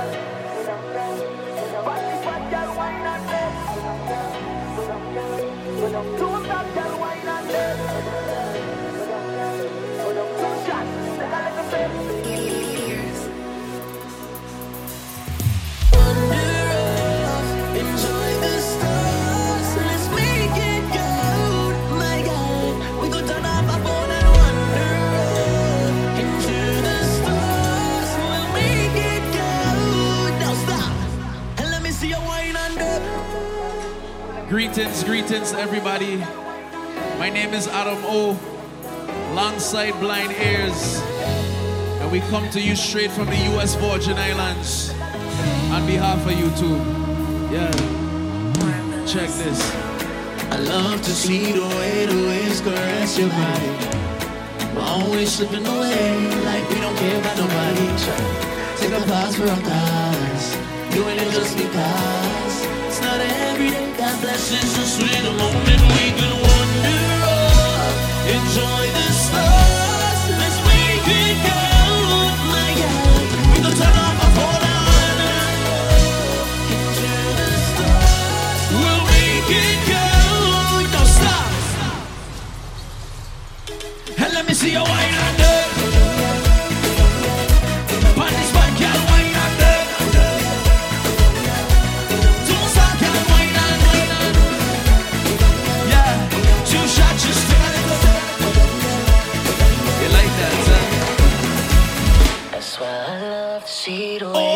love. Greetings, greetings, everybody. My name is Adam O, alongside Blind Earz, and we come to you straight from the U.S. Virgin Islands on behalf of YouTube. Yeah, check this. I love to see the way the waves caress your body. We're always slipping away like we don't care about nobody. Take a pause for our cause, doing it just because. It's not every day God blesses us with a moment we can love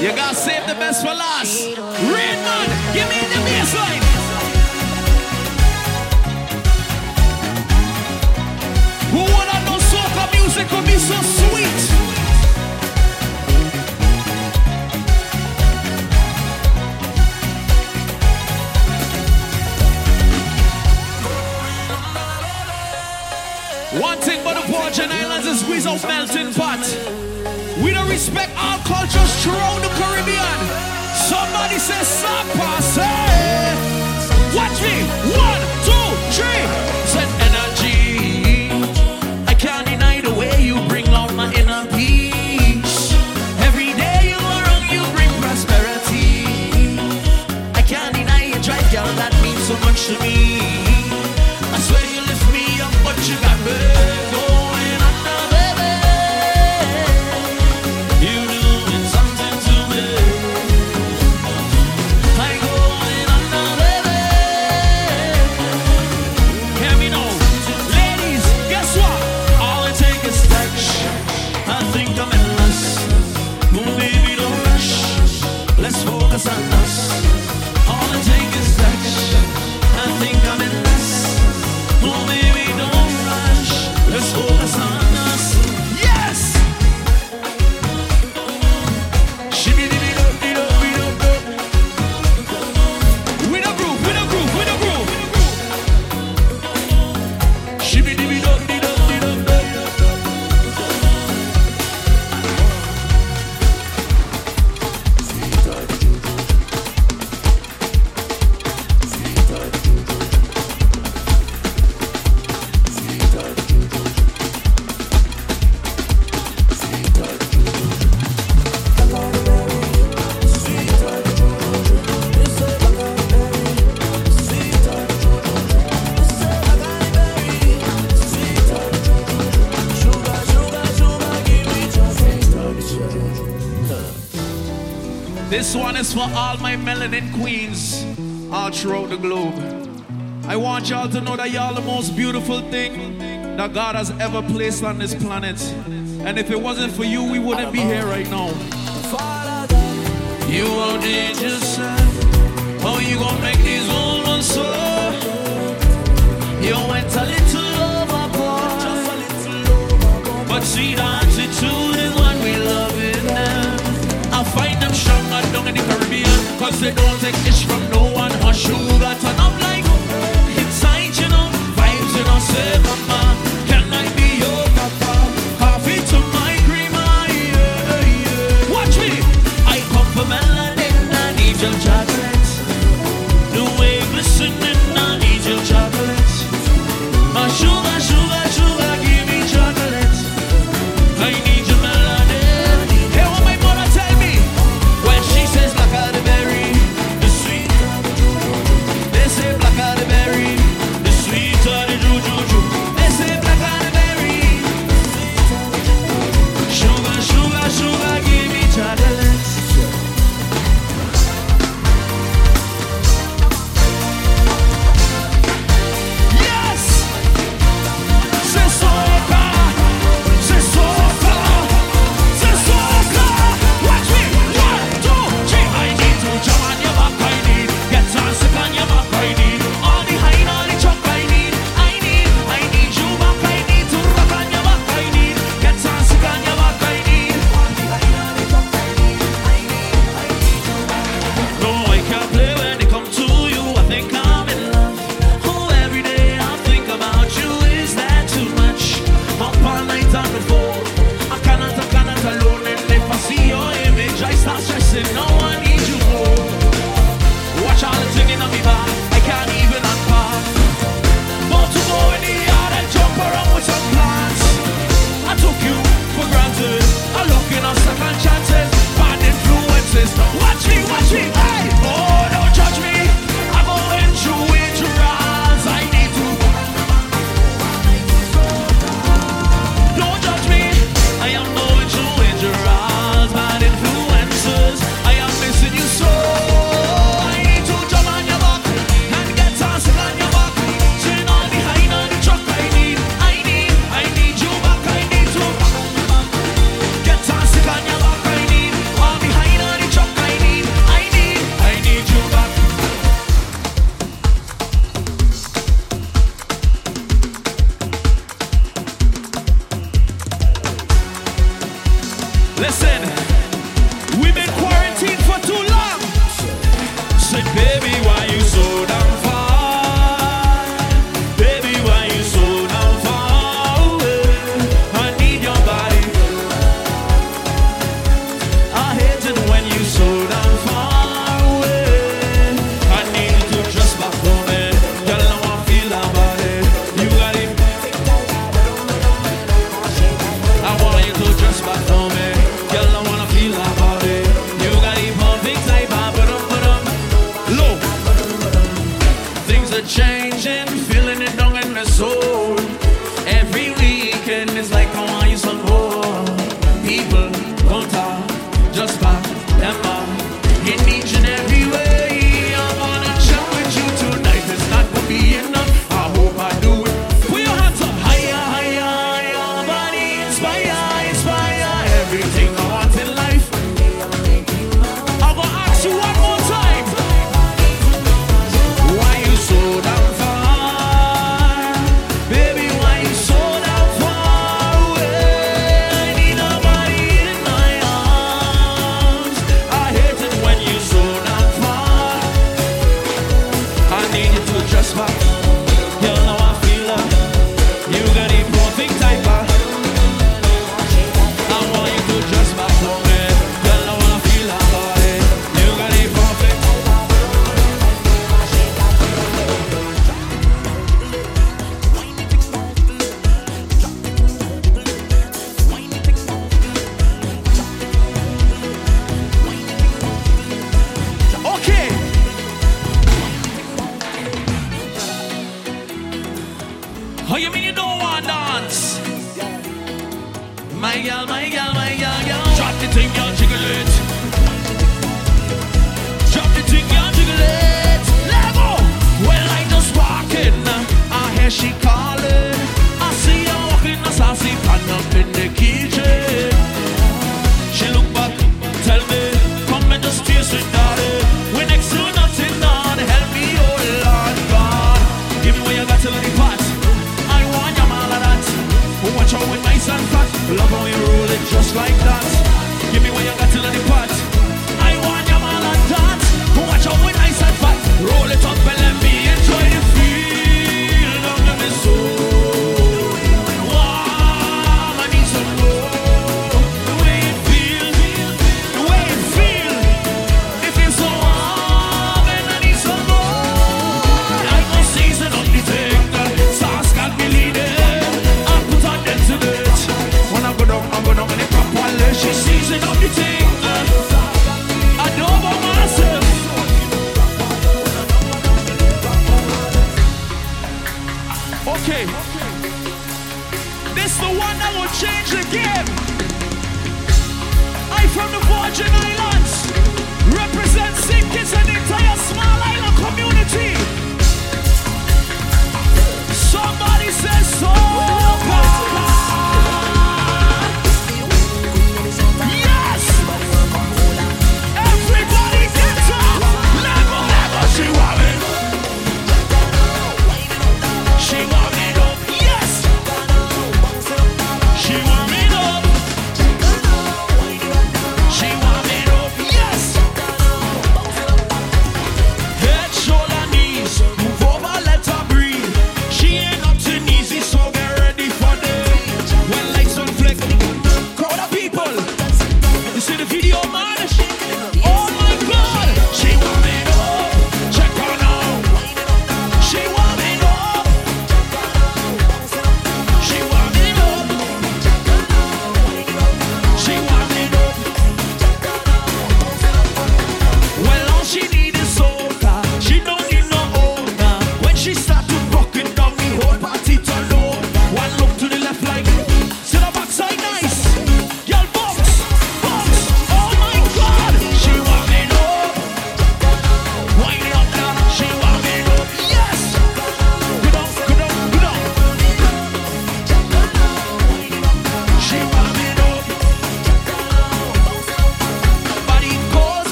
You gotta save the best for last. Rainman, give me the bass line. Who wanna know soca music could be so sweet? One thing about the Virgin Islands is we's a melting pot. Respect all cultures throughout the Caribbean. Somebody says This one is for all my melanin queens all throughout the globe. I want y'all to know that y'all the most beautiful thing that God has ever placed on this planet. And if it wasn't for you, we wouldn't be here right now. You outdid yourself. How you gonna make these ones so? You went a little overboard. But sweet attitude is what we love in them. like in the Caribbean, cause they don't take ish from no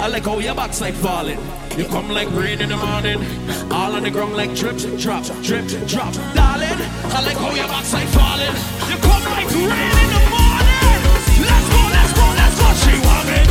I like how your backside falling. You come like rain in the morning, all on the ground like drips drop, drops, drips drops. Darling, I like how your backside falling. You come like rain in the morning. Let's go, let's go, let's go. She want me.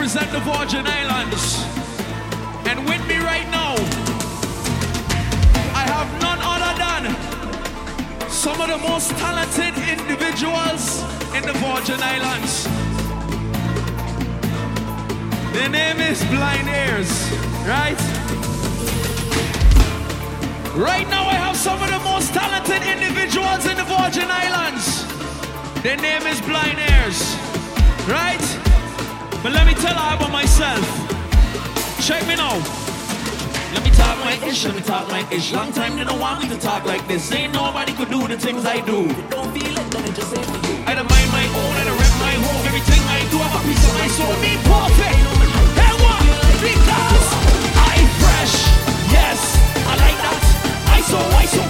Represent the Virgin Islands. And with me right now, I have none other than some of the most talented individuals in the Virgin Islands. Their name is Blind Earz, right? Right now, I have some of the most talented individuals in the Virgin Islands. Their name is Blind Earz, right? But let me tell her about myself. Check me now. Let me talk my ish, let me talk my ish. Long time they don't want me to talk like this. Ain't nobody could do the things I do. Don't feel it, then it just ain't for you. I don't mind my own, I don't rep my home. Everything I do, I'm a piece of my soul. Me perfect. Hey, what? Because I fresh. Yes, I like that. I so, I so.